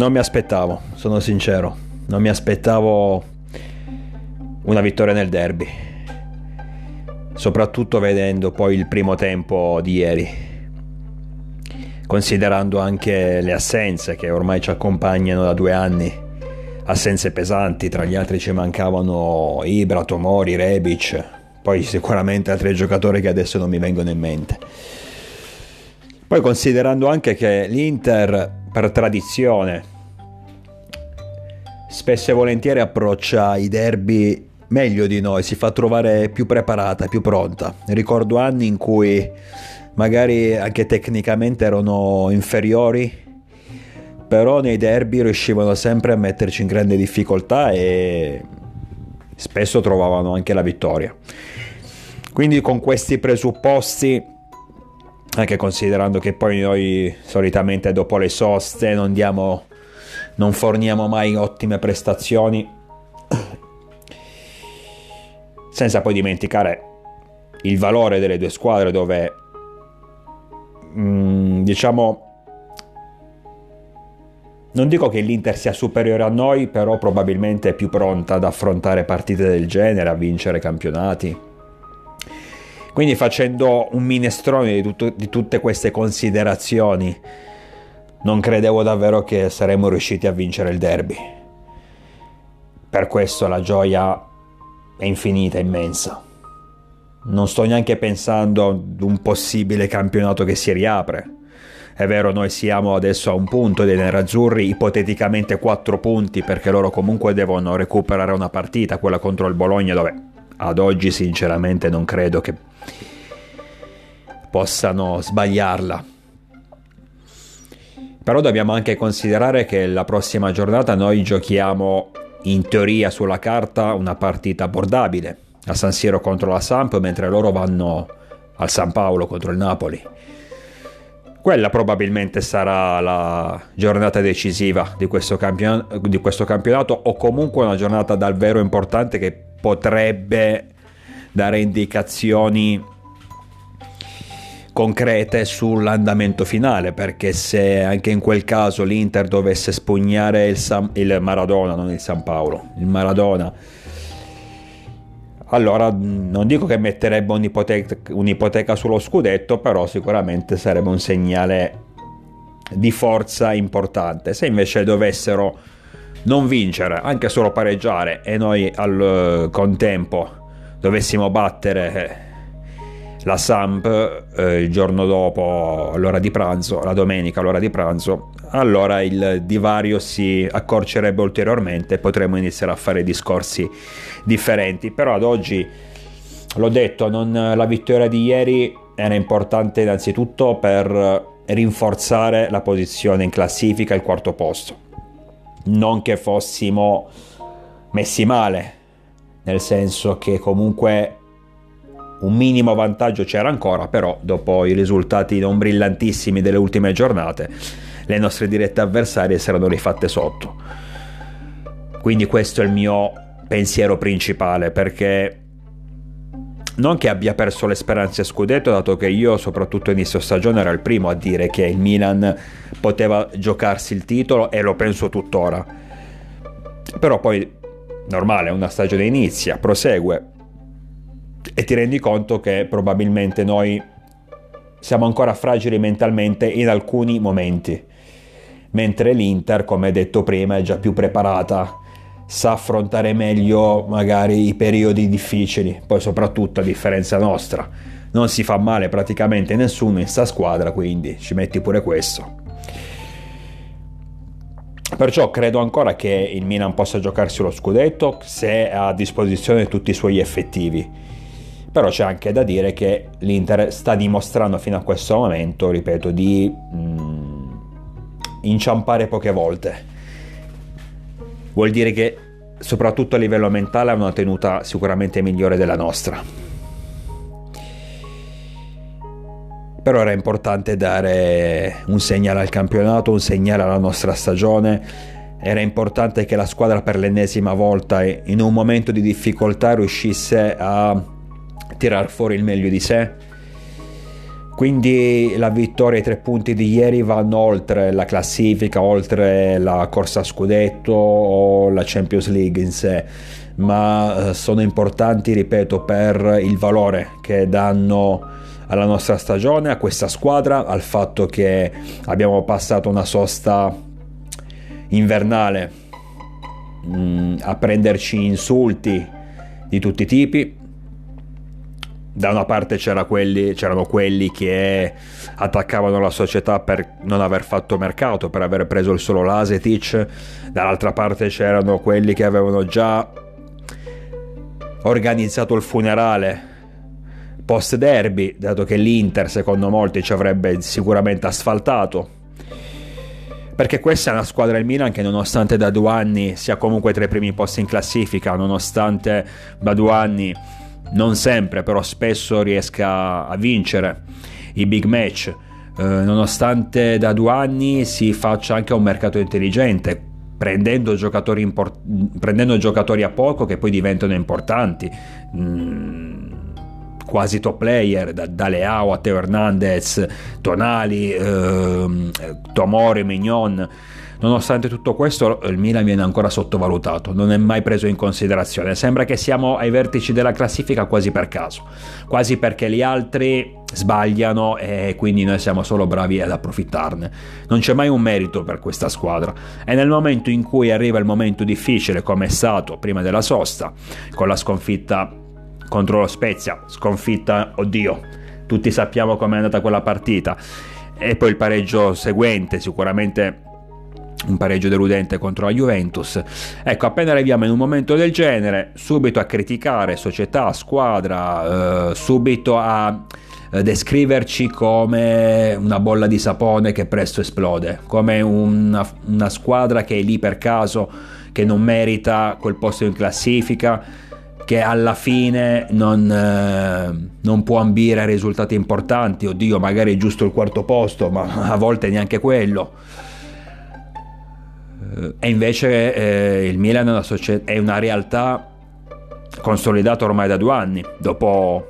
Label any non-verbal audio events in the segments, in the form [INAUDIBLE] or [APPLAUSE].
Non mi aspettavo, sono sincero, non mi aspettavo una vittoria nel derby, soprattutto vedendo poi il primo tempo di ieri, considerando anche le assenze che ormai ci accompagnano da due anni, assenze pesanti, tra gli altri ci mancavano Ibra, Tomori, Rebic, poi sicuramente altri giocatori che adesso non mi vengono in mente. Poi considerando anche che l'Inter per tradizione spesso e volentieri approccia i derby meglio di noi, si fa trovare più preparata, più pronta. Ricordo anni in cui magari anche tecnicamente erano inferiori, però nei derby riuscivano sempre a metterci in grande difficoltà e spesso trovavano anche la vittoria. Quindi con questi presupposti, anche considerando che poi noi solitamente dopo le soste non diamo non forniamo mai ottime prestazioni, senza poi dimenticare il valore delle due squadre dove mm, diciamo non dico che l'Inter sia superiore a noi, però probabilmente è più pronta ad affrontare partite del genere, a vincere campionati. Quindi facendo un minestrone di, tutto, di tutte queste considerazioni, non credevo davvero che saremmo riusciti a vincere il derby. Per questo la gioia è infinita, immensa. Non sto neanche pensando ad un possibile campionato che si riapre. È vero, noi siamo adesso a un punto dei nerazzurri, ipoteticamente 4 punti, perché loro comunque devono recuperare una partita, quella contro il Bologna, dove ad oggi sinceramente non credo che possano sbagliarla. Però dobbiamo anche considerare che la prossima giornata noi giochiamo in teoria sulla carta una partita abbordabile a San Siro contro la Samp mentre loro vanno al San Paolo contro il Napoli. Quella probabilmente sarà la giornata decisiva di questo, campion- di questo campionato o comunque una giornata davvero importante che potrebbe dare indicazioni concrete sull'andamento finale perché se anche in quel caso l'Inter dovesse spugnare il, San, il Maradona, non il San Paolo, il Maradona allora non dico che metterebbe un'ipoteca, un'ipoteca, sullo scudetto, però sicuramente sarebbe un segnale di forza importante. Se invece dovessero non vincere, anche solo pareggiare, e noi al contempo dovessimo battere la Samp eh, il giorno dopo all'ora di pranzo, la domenica all'ora di pranzo, allora il divario si accorcerebbe ulteriormente e potremmo iniziare a fare discorsi differenti. Però ad oggi, l'ho detto, non, la vittoria di ieri era importante innanzitutto per rinforzare la posizione in classifica, il quarto posto. Non che fossimo messi male, nel senso che comunque un minimo vantaggio c'era ancora, però dopo i risultati non brillantissimi delle ultime giornate, le nostre dirette avversarie si erano rifatte sotto. Quindi questo è il mio pensiero principale, perché non che abbia perso le speranze scudetto, dato che io soprattutto inizio stagione ero il primo a dire che il Milan poteva giocarsi il titolo e lo penso tuttora. Però poi normale, una stagione inizia, prosegue, e ti rendi conto che probabilmente noi siamo ancora fragili mentalmente in alcuni momenti, mentre l'Inter, come detto prima, è già più preparata, sa affrontare meglio magari i periodi difficili, poi soprattutto a differenza nostra, non si fa male praticamente nessuno in sta squadra, quindi ci metti pure questo. Perciò credo ancora che il Milan possa giocarsi lo scudetto se ha a disposizione tutti i suoi effettivi però c'è anche da dire che l'Inter sta dimostrando fino a questo momento, ripeto, di mm, inciampare poche volte. Vuol dire che soprattutto a livello mentale ha una tenuta sicuramente migliore della nostra. Però era importante dare un segnale al campionato, un segnale alla nostra stagione. Era importante che la squadra per l'ennesima volta in un momento di difficoltà riuscisse a tirar fuori il meglio di sé. Quindi la vittoria e i tre punti di ieri vanno oltre la classifica, oltre la corsa a scudetto o la Champions League in sé, ma eh, sono importanti, ripeto, per il valore che danno alla nostra stagione, a questa squadra, al fatto che abbiamo passato una sosta invernale mm, a prenderci insulti di tutti i tipi da una parte c'era quelli, c'erano quelli che attaccavano la società per non aver fatto mercato, per aver preso il solo Lasetic, dall'altra parte c'erano quelli che avevano già organizzato il funerale post derby, dato che l'Inter secondo molti ci avrebbe sicuramente asfaltato. Perché questa è una squadra del Milan che nonostante da due anni sia comunque tra i primi posti in classifica, nonostante da due anni non sempre, però spesso riesca a vincere i big match, eh, nonostante da due anni si faccia anche un mercato intelligente, prendendo giocatori, import- prendendo giocatori a poco che poi diventano importanti. Mm, quasi top player, da, da Leao a Teo Hernandez, Tonali, eh, Tomori, Mignon Nonostante tutto questo, il Milan viene ancora sottovalutato, non è mai preso in considerazione. Sembra che siamo ai vertici della classifica quasi per caso, quasi perché gli altri sbagliano e quindi noi siamo solo bravi ad approfittarne. Non c'è mai un merito per questa squadra e nel momento in cui arriva il momento difficile come è stato prima della sosta, con la sconfitta contro lo Spezia, sconfitta, oddio, tutti sappiamo com'è andata quella partita e poi il pareggio seguente sicuramente un pareggio deludente contro la Juventus. Ecco, appena arriviamo in un momento del genere, subito a criticare società, squadra, eh, subito a eh, descriverci come una bolla di sapone che presto esplode, come una, una squadra che è lì per caso, che non merita quel posto in classifica che alla fine non, eh, non, può ambire a risultati importanti, oddio magari è giusto il quarto posto, ma a volte neanche quello. Eh, e invece eh, il Milan è una, socie- è una realtà consolidata ormai da due anni, dopo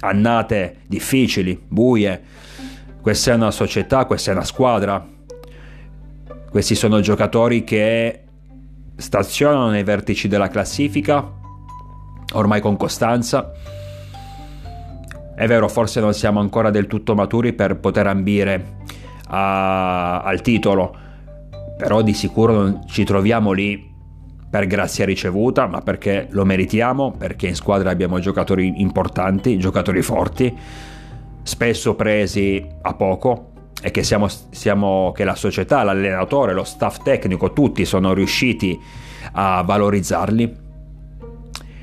annate difficili, buie. Questa è una società, questa è una squadra. Questi sono giocatori che stazionano nei vertici della classifica, ormai con costanza. È vero, forse non siamo ancora del tutto maturi per poter ambire a, al titolo, però di sicuro non ci troviamo lì per grazia ricevuta, ma perché lo meritiamo, perché in squadra abbiamo giocatori importanti, giocatori forti, spesso presi a poco e che, siamo, siamo, che la società, l'allenatore, lo staff tecnico, tutti sono riusciti a valorizzarli.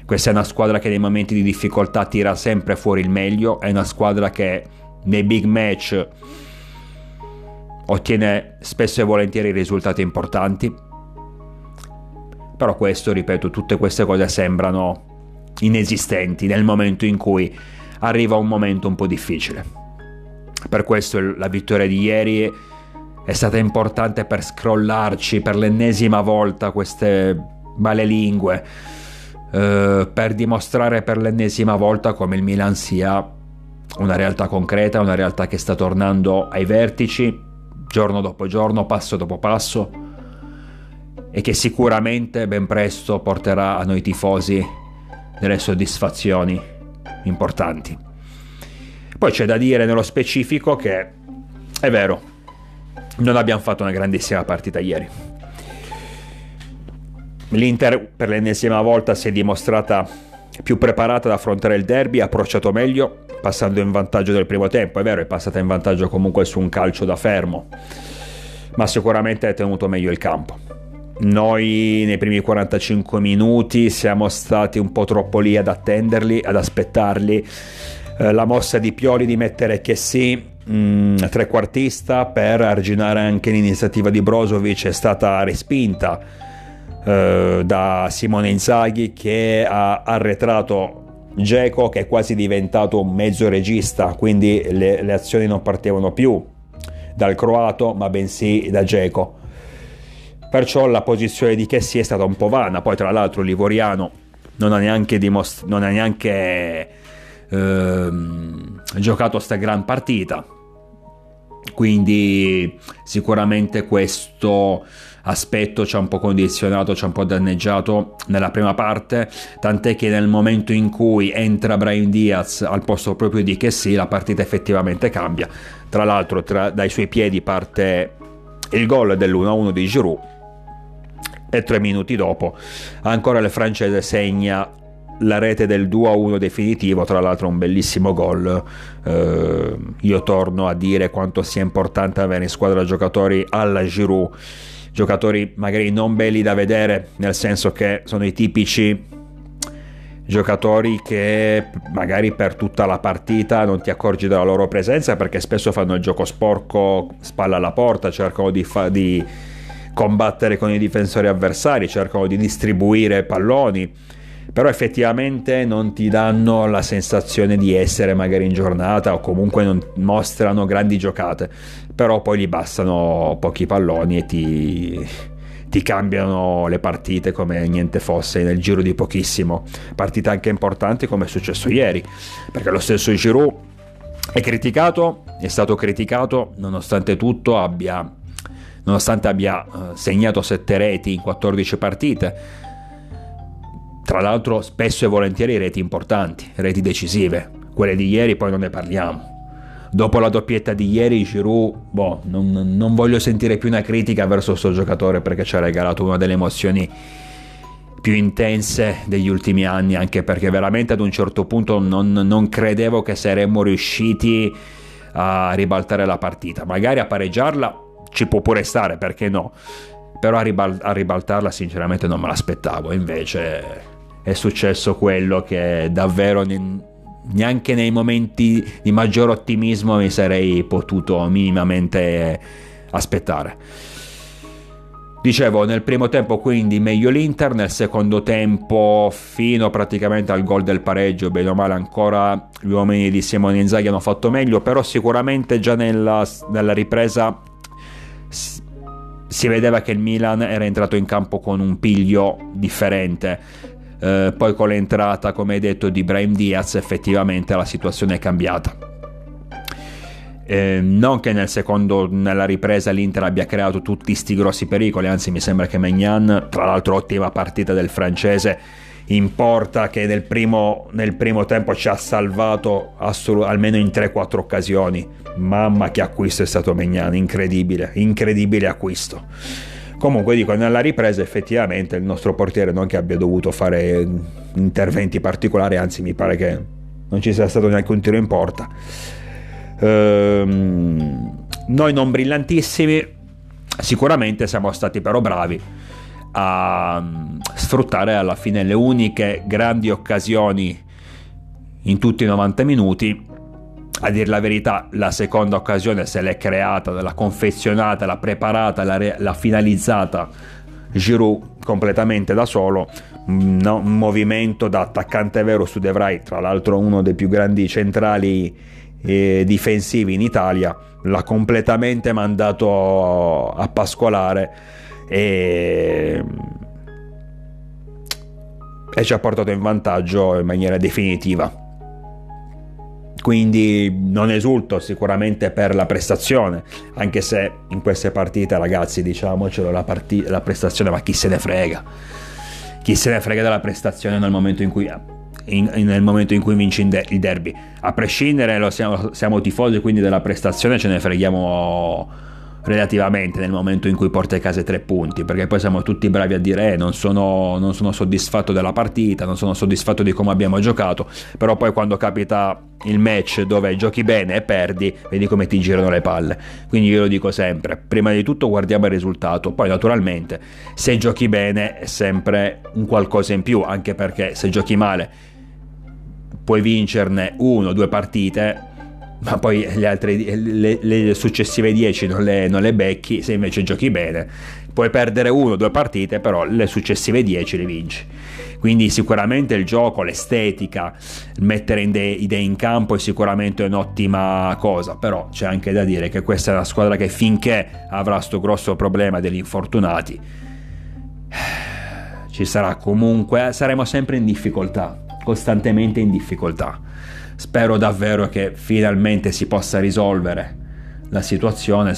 Questa è una squadra che nei momenti di difficoltà tira sempre fuori il meglio, è una squadra che nei big match ottiene spesso e volentieri risultati importanti. Però questo, ripeto, tutte queste cose sembrano inesistenti nel momento in cui arriva un momento un po' difficile. Per questo la vittoria di ieri è stata importante per scrollarci per l'ennesima volta queste male lingue, eh, per dimostrare per l'ennesima volta come il Milan sia una realtà concreta, una realtà che sta tornando ai vertici giorno dopo giorno, passo dopo passo e che sicuramente ben presto porterà a noi tifosi delle soddisfazioni importanti. Poi c'è da dire nello specifico che è vero, non abbiamo fatto una grandissima partita ieri. L'Inter per l'ennesima volta si è dimostrata più preparata ad affrontare il derby, ha approcciato meglio, passando in vantaggio del primo tempo. È vero, è passata in vantaggio comunque su un calcio da fermo, ma sicuramente ha tenuto meglio il campo. Noi nei primi 45 minuti siamo stati un po' troppo lì ad attenderli, ad aspettarli. Eh, la mossa di Pioli di mettere Chessy mm, trequartista per arginare anche l'iniziativa di Brozovic è stata respinta eh, da Simone Inzaghi che ha arretrato Geco che è quasi diventato un mezzo regista, quindi le, le azioni non partivano più dal croato, ma bensì da Geco. Perciò la posizione di Chessi è stata un po' vana, poi tra l'altro l'Ivoriano non ha neanche, dimost- non ha neanche ehm, giocato sta gran partita. Quindi sicuramente questo aspetto ci ha un po' condizionato, ci ha un po' danneggiato nella prima parte, tant'è che nel momento in cui entra Brian Diaz al posto proprio di Kessi la partita effettivamente cambia. Tra l'altro tra, dai suoi piedi parte il gol dell'1-1 di Giroud e tre minuti dopo ancora il francese segna la rete del 2-1 definitivo, tra l'altro un bellissimo gol. Eh, io torno a dire quanto sia importante avere in squadra giocatori alla Giroud giocatori magari non belli da vedere, nel senso che sono i tipici giocatori che magari per tutta la partita non ti accorgi della loro presenza perché spesso fanno il gioco sporco spalla alla porta, cercano di, fa- di combattere con i difensori avversari, cercano di distribuire palloni però effettivamente non ti danno la sensazione di essere magari in giornata o comunque non mostrano grandi giocate, però poi gli bastano pochi palloni e ti, ti cambiano le partite come niente fosse nel giro di pochissimo. Partite anche importanti come è successo ieri, perché lo stesso Giroud è criticato, è stato criticato nonostante tutto abbia, nonostante abbia eh, segnato 7 reti in 14 partite tra l'altro spesso e volentieri reti importanti, reti decisive. Quelle di ieri poi non ne parliamo. Dopo la doppietta di ieri Giroud, boh, non, non voglio sentire più una critica verso questo giocatore perché ci ha regalato una delle emozioni più intense degli ultimi anni, anche perché veramente ad un certo punto non, non credevo che saremmo riusciti a ribaltare la partita. Magari a pareggiarla ci può pure stare, perché no? Però a, ribal- a ribaltarla sinceramente non me l'aspettavo, invece è successo quello che davvero neanche nei momenti di maggior ottimismo mi sarei potuto minimamente aspettare. Dicevo, nel primo tempo quindi meglio l'Inter, nel secondo tempo fino praticamente al gol del pareggio, bene o male ancora gli uomini di Simone Inzaghi hanno fatto meglio, però sicuramente già nella, nella ripresa si vedeva che il Milan era entrato in campo con un piglio differente eh, poi con l'entrata, come hai detto, di Brahim Diaz effettivamente la situazione è cambiata. Eh, non che nel secondo, nella ripresa l'Inter abbia creato tutti questi grossi pericoli, anzi mi sembra che Magnan, tra l'altro ottima partita del francese, in porta che nel primo, nel primo tempo ci ha salvato assol- almeno in 3-4 occasioni. Mamma che acquisto è stato Magnan, incredibile, incredibile acquisto. Comunque dico, nella ripresa effettivamente il nostro portiere non che abbia dovuto fare interventi particolari, anzi mi pare che non ci sia stato neanche un tiro in porta. Ehm, noi non brillantissimi, sicuramente siamo stati però bravi a mm, sfruttare alla fine le uniche grandi occasioni in tutti i 90 minuti a dire la verità, la seconda occasione se l'è creata, l'ha confezionata, l'ha preparata, l'ha, re- l'ha finalizzata Giroud completamente da solo. No, un movimento da attaccante vero su De Vrij, tra l'altro uno dei più grandi centrali eh, difensivi in Italia, l'ha completamente mandato a pascolare e, e ci ha portato in vantaggio in maniera definitiva quindi non esulto sicuramente per la prestazione, anche se in queste partite ragazzi diciamocelo la, part- la prestazione ma chi se ne frega, chi se ne frega della prestazione nel momento in cui, in, nel momento in cui vinci il derby, a prescindere siamo, siamo tifosi quindi della prestazione ce ne freghiamo relativamente nel momento in cui porta a casa tre punti, perché poi siamo tutti bravi a dire eh, non, sono, non sono soddisfatto della partita, non sono soddisfatto di come abbiamo giocato, però poi quando capita il match dove giochi bene e perdi, vedi come ti girano le palle. Quindi io lo dico sempre, prima di tutto guardiamo il risultato, poi naturalmente se giochi bene è sempre un qualcosa in più, anche perché se giochi male puoi vincerne uno o due partite ma poi le, altre, le, le successive 10 non le, non le, becchi, se invece giochi bene puoi perdere uno o due partite, però le successive 10 le vinci. Quindi sicuramente il gioco, l'estetica, mettere idee in campo è sicuramente un'ottima cosa, però c'è anche da dire che questa è una squadra che finché avrà questo grosso problema degli infortunati, ci sarà comunque, saremo sempre in difficoltà, costantemente in difficoltà spero davvero che finalmente si possa risolvere la situazione,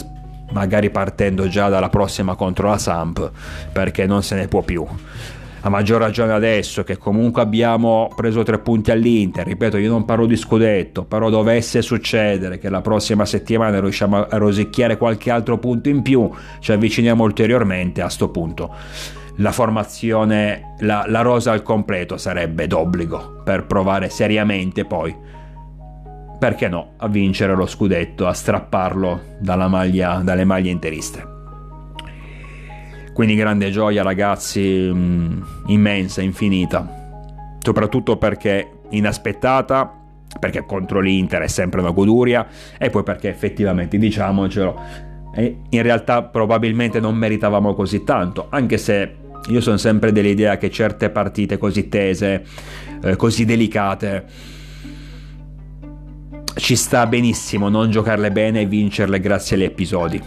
magari partendo già dalla prossima contro la Samp, perché non se ne può più. A maggior ragione adesso che comunque abbiamo preso tre punti all'Inter, ripeto io non parlo di scudetto, però dovesse succedere che la prossima settimana riusciamo a rosicchiare qualche altro punto in più, ci avviciniamo ulteriormente a sto punto la formazione, la, la rosa al completo sarebbe d'obbligo per provare seriamente poi, perché no, a vincere lo scudetto, a strapparlo maglia, dalle maglie interiste. Quindi grande gioia ragazzi, mm, immensa, infinita, soprattutto perché inaspettata, perché contro l'Inter è sempre una goduria e poi perché effettivamente diciamocelo, in realtà probabilmente non meritavamo così tanto, anche se io sono sempre dell'idea che certe partite così tese, eh, così delicate, ci sta benissimo non giocarle bene e vincerle grazie agli episodi.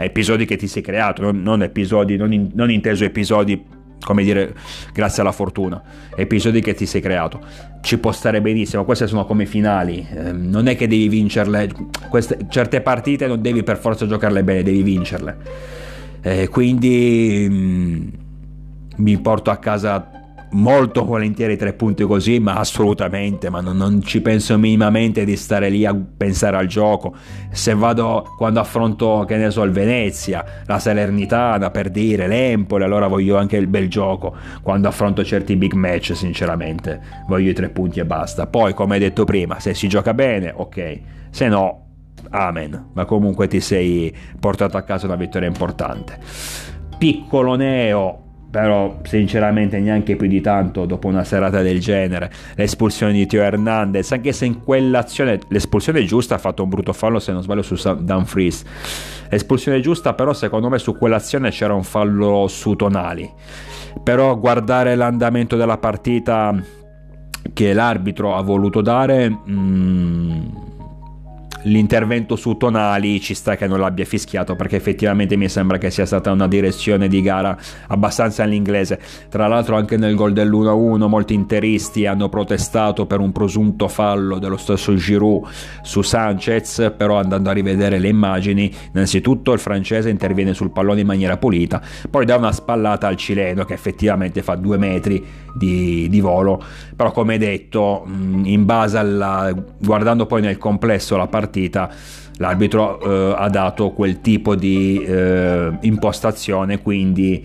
Episodi che ti sei creato, non, non episodi, non, in, non inteso episodi come dire, grazie alla fortuna, episodi che ti sei creato. Ci può stare benissimo, queste sono come finali, eh, non è che devi vincerle, queste, certe partite non devi per forza giocarle bene, devi vincerle. Eh, quindi... Mh, mm, mi porto a casa molto volentieri tre punti così, ma assolutamente, ma non, non, ci penso minimamente di stare lì a pensare al gioco. Se vado quando affronto, che ne so, il Venezia, la Salernitana per dire, l'Empoli, allora voglio anche il bel gioco. Quando affronto certi big match, sinceramente, voglio i tre punti e basta. Poi, come hai detto prima, se si gioca bene, ok, se no, amen. Ma comunque ti sei portato a casa una vittoria importante. Piccolo neo però sinceramente neanche più di tanto dopo una serata del genere. L'espulsione di Tio Hernandez anche se in quell'azione l'espulsione giusta ha fatto un brutto fallo se non sbaglio su Dumfries. L'espulsione giusta però secondo me su quell'azione c'era un fallo su Tonali. Però guardare l'andamento della partita che l'arbitro ha voluto dare mm, l'intervento su Tonali ci sta che non l'abbia fischiato perché effettivamente mi sembra che sia stata una direzione di gara abbastanza all'inglese. Tra l'altro anche nel gol dell'1-1 molti interisti hanno protestato per un presunto fallo dello stesso Giroud su Sanchez, però andando a rivedere le immagini, innanzitutto il francese interviene sul pallone in maniera pulita, poi dà una spallata al cileno che effettivamente fa due metri di, di volo, però come detto in base alla guardando poi nel complesso la partita partita. L'arbitro eh, ha dato quel tipo di eh, impostazione, quindi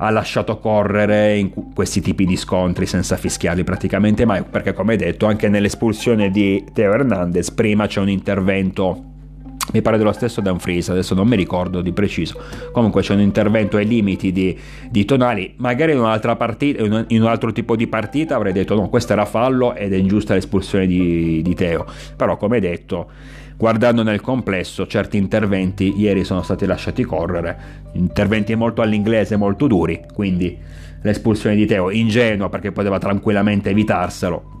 ha lasciato correre in questi tipi di scontri senza fischiarli praticamente mai, perché come detto anche nell'espulsione di Teo Hernandez prima c'è un intervento mi pare dello stesso Dumfries, adesso non mi ricordo di preciso. Comunque c'è un intervento ai limiti di, di Tonali. Magari in un'altra partita, in un altro tipo di partita avrei detto no, questo era fallo ed è ingiusta l'espulsione di, di Teo. Però come detto, guardando nel complesso, certi interventi ieri sono stati lasciati correre. Interventi molto all'inglese, molto duri. Quindi l'espulsione di Teo ingenua perché poteva tranquillamente evitarselo.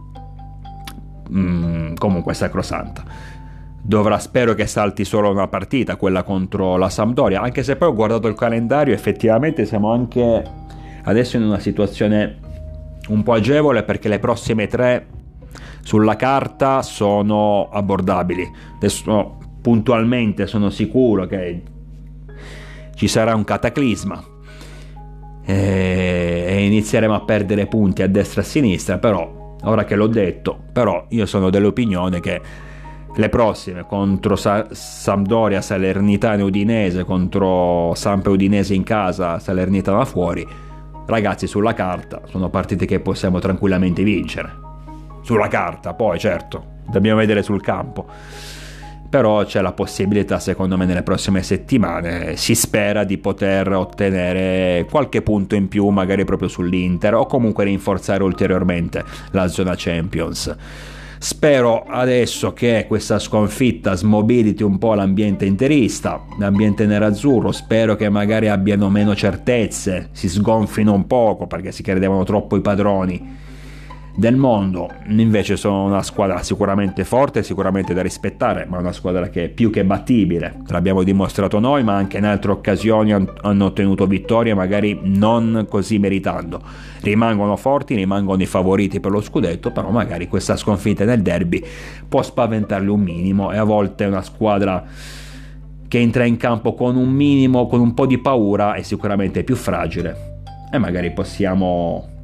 Mm, comunque sacrosanta dovrà spero che salti solo una partita, quella contro la Sampdoria, anche se poi ho guardato il calendario, effettivamente siamo anche adesso in una situazione un po' agevole perché le prossime tre sulla carta sono abbordabili. Adesso puntualmente sono sicuro che ci sarà un cataclisma e inizieremo a perdere punti a destra e a sinistra, però ora che l'ho detto, però io sono dell'opinione che le prossime contro Sa- Sampdoria, Salernitana e Udinese, contro Sampa e Udinese in casa, Salernitana fuori, ragazzi sulla carta sono partite che possiamo tranquillamente vincere. Sulla carta, poi certo, dobbiamo vedere sul campo. Però c'è la possibilità, secondo me, nelle prossime settimane, si spera di poter ottenere qualche punto in più, magari proprio sull'Inter, o comunque rinforzare ulteriormente la zona Champions. Spero adesso che questa sconfitta smobiliti un po' l'ambiente interista, l'ambiente nerazzurro, spero che magari abbiano meno certezze, si sgonfino un poco perché si credevano troppo i padroni del mondo. Invece sono una squadra sicuramente forte, sicuramente da rispettare, ma una squadra che è più che battibile. L'abbiamo dimostrato noi, ma anche in altre occasioni hanno ottenuto vittorie, magari non così meritando. Rimangono forti, rimangono i favoriti per lo scudetto, però magari questa sconfitta nel derby può spaventarli un minimo e a volte una squadra che entra in campo con un minimo, con un po' di paura è sicuramente più fragile e magari possiamo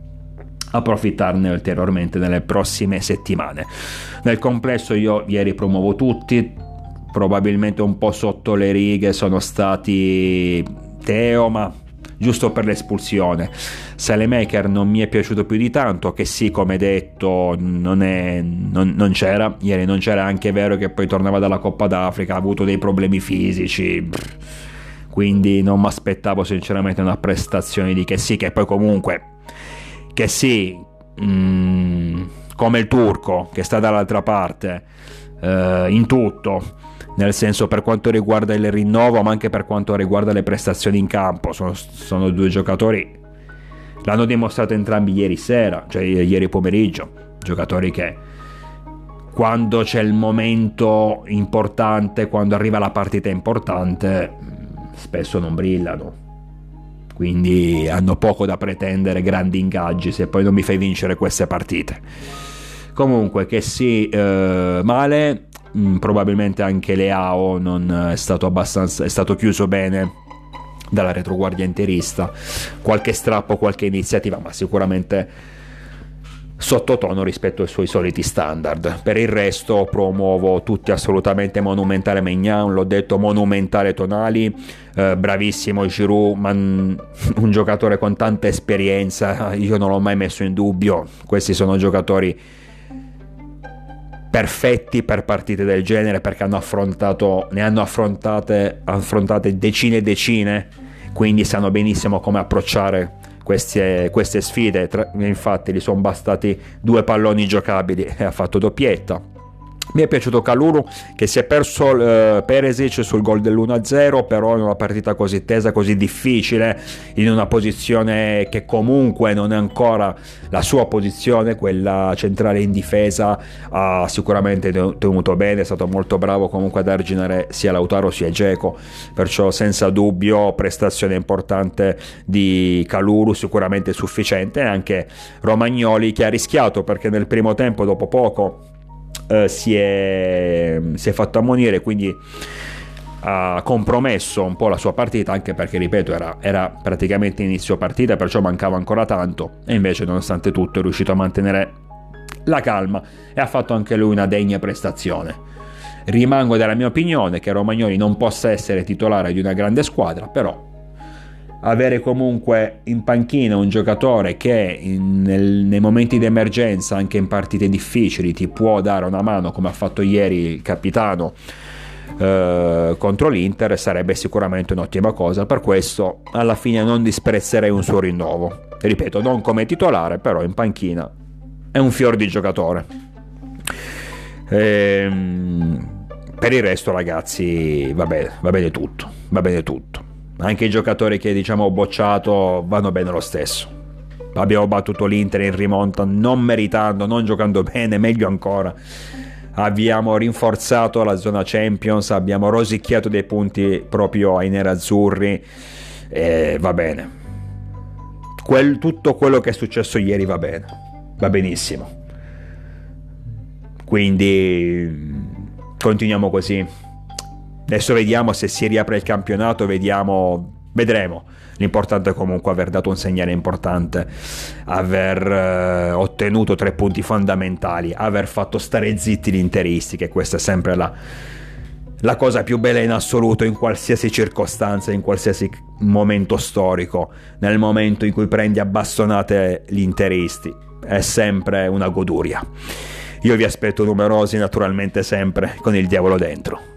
approfittarne ulteriormente nelle prossime settimane. Nel complesso io ieri promuovo tutti, probabilmente un po' sotto le righe sono stati Teo, ma giusto per l'espulsione. Salemaker non mi è piaciuto più di tanto, che sì, come detto, non, è, non, non, c'era. Ieri non c'era, anche vero che poi tornava dalla Coppa d'Africa, ha avuto dei problemi fisici. Quindi non mi aspettavo sinceramente una prestazione di che sì, che poi comunque che sì, mm, come il turco che sta dall'altra parte, eh, in tutto, nel senso per quanto riguarda il rinnovo, ma anche per quanto riguarda le prestazioni in campo, sono, sono due giocatori, l'hanno dimostrato entrambi ieri sera, cioè ieri pomeriggio, giocatori che quando c'è il momento importante, quando arriva la partita importante, spesso non brillano quindi hanno poco da pretendere grandi ingaggi se poi non mi fai vincere queste partite. Comunque che sì, eh, male, mm, probabilmente anche Leao non è stato abbastanza, è stato chiuso bene dalla retroguardia interista, qualche strappo, qualche iniziativa, ma sicuramente sottotono rispetto ai suoi soliti standard. Per il resto promuovo tutti assolutamente monumentale Megnan, l'ho detto monumentale Tonali, eh, bravissimo Giroud, ma [LAUGHS] un giocatore con tanta esperienza, io non l'ho mai messo in dubbio, questi sono giocatori perfetti per partite del genere perché hanno affrontato, ne hanno affrontate, affrontate decine e decine, quindi sanno benissimo come approcciare queste, queste sfide, infatti gli sono bastati due palloni giocabili e ha fatto doppietta mi è piaciuto Calulu che si è perso eh, Peresic sul gol dell'1-0, però in una partita così tesa, così difficile, in una posizione che comunque non è ancora la sua posizione, quella centrale in difesa, ha sicuramente tenuto bene, è stato molto bravo comunque ad arginare sia Lautaro sia Geco, perciò senza dubbio prestazione importante di Calulu, sicuramente sufficiente, anche Romagnoli che ha rischiato perché nel primo tempo dopo poco eh, si, è, si, è, fatto ammonire, quindi ha compromesso un po' la sua partita, anche perché, ripeto, era, era praticamente inizio partita, perciò mancava ancora tanto, e invece, nonostante tutto, è riuscito a mantenere la calma e ha fatto anche lui una degna prestazione. Rimango della mia opinione che Romagnoli non possa essere titolare di una grande squadra, però avere comunque in panchina un giocatore che in, nel, nei momenti di emergenza, anche in partite difficili, ti può dare una mano come ha fatto ieri il capitano eh, contro l'Inter sarebbe sicuramente un'ottima cosa. Per questo alla fine non disprezzerei un suo rinnovo. Ripeto, non come titolare, però in panchina è un fior di giocatore. Ehm, per il resto, ragazzi, va bene, va bene tutto. Va bene tutto anche i giocatori che diciamo ho bocciato vanno bene lo stesso. Abbiamo battuto l'Inter in rimonta non meritando, non giocando [LAUGHS] bene, meglio ancora. Abbiamo rinforzato la zona Champions, abbiamo rosicchiato dei punti proprio ai nerazzurri e va bene. Quel, tutto quello che è successo ieri va bene, va benissimo. Quindi continuiamo così. Adesso vediamo se si riapre il campionato, vediamo, vedremo. L'importante è comunque aver dato un segnale importante, aver eh, ottenuto tre punti fondamentali, aver fatto stare zitti gli interisti, che questa è sempre la, la cosa più bella in assoluto in qualsiasi circostanza, in qualsiasi momento storico, nel momento in cui prendi a bastonate gli interisti, è sempre una goduria. Io vi aspetto numerosi naturalmente sempre con il diavolo dentro.